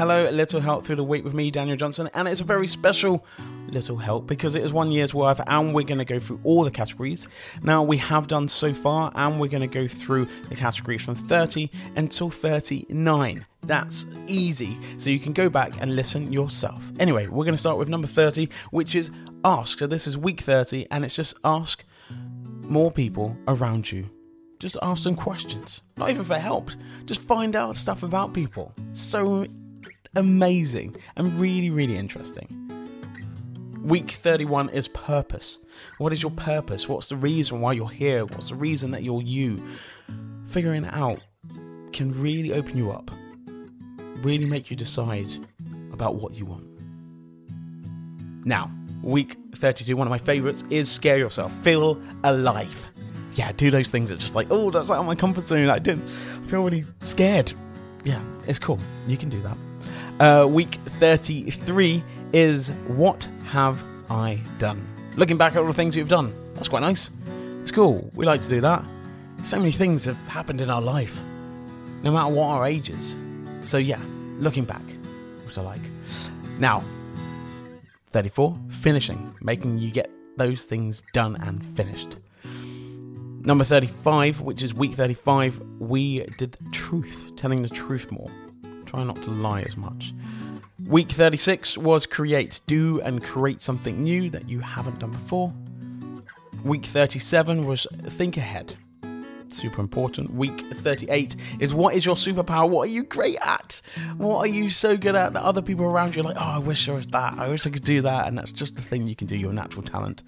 hello, a Little Help Through the Week with me, Daniel Johnson, and it's a very special Little Help because it is one year's worth and we're going to go through all the categories. Now, we have done so far, and we're going to go through the categories from 30 until 39. That's easy, so you can go back and listen yourself. Anyway, we're going to start with number 30, which is Ask. So, this is week 30, and it's just ask more people around you just ask them questions. Not even for help. Just find out stuff about people. So amazing and really, really interesting. Week 31 is purpose. What is your purpose? What's the reason why you're here? What's the reason that you're you? Figuring it out can really open you up, really make you decide about what you want. Now, week 32, one of my favorites is scare yourself. Feel alive yeah, do those things that just like, oh, that's out of my comfort zone. I didn't feel really scared. Yeah, it's cool. You can do that. Uh, week 33 is What Have I Done? Looking back at all the things we've done. That's quite nice. It's cool. We like to do that. So many things have happened in our life, no matter what our ages. So, yeah, looking back, which I like. Now, 34, finishing, making you get those things done and finished. Number 35, which is week 35, we did truth, telling the truth more. Try not to lie as much. Week 36 was create, do and create something new that you haven't done before. Week 37 was think ahead. Super important. Week 38 is what is your superpower? What are you great at? What are you so good at that other people around you are like, oh, I wish I was that. I wish I could do that. And that's just the thing you can do, your natural talent.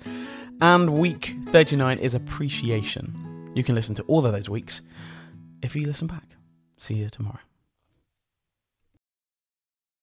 And week 39 is appreciation. You can listen to all of those weeks if you listen back. See you tomorrow.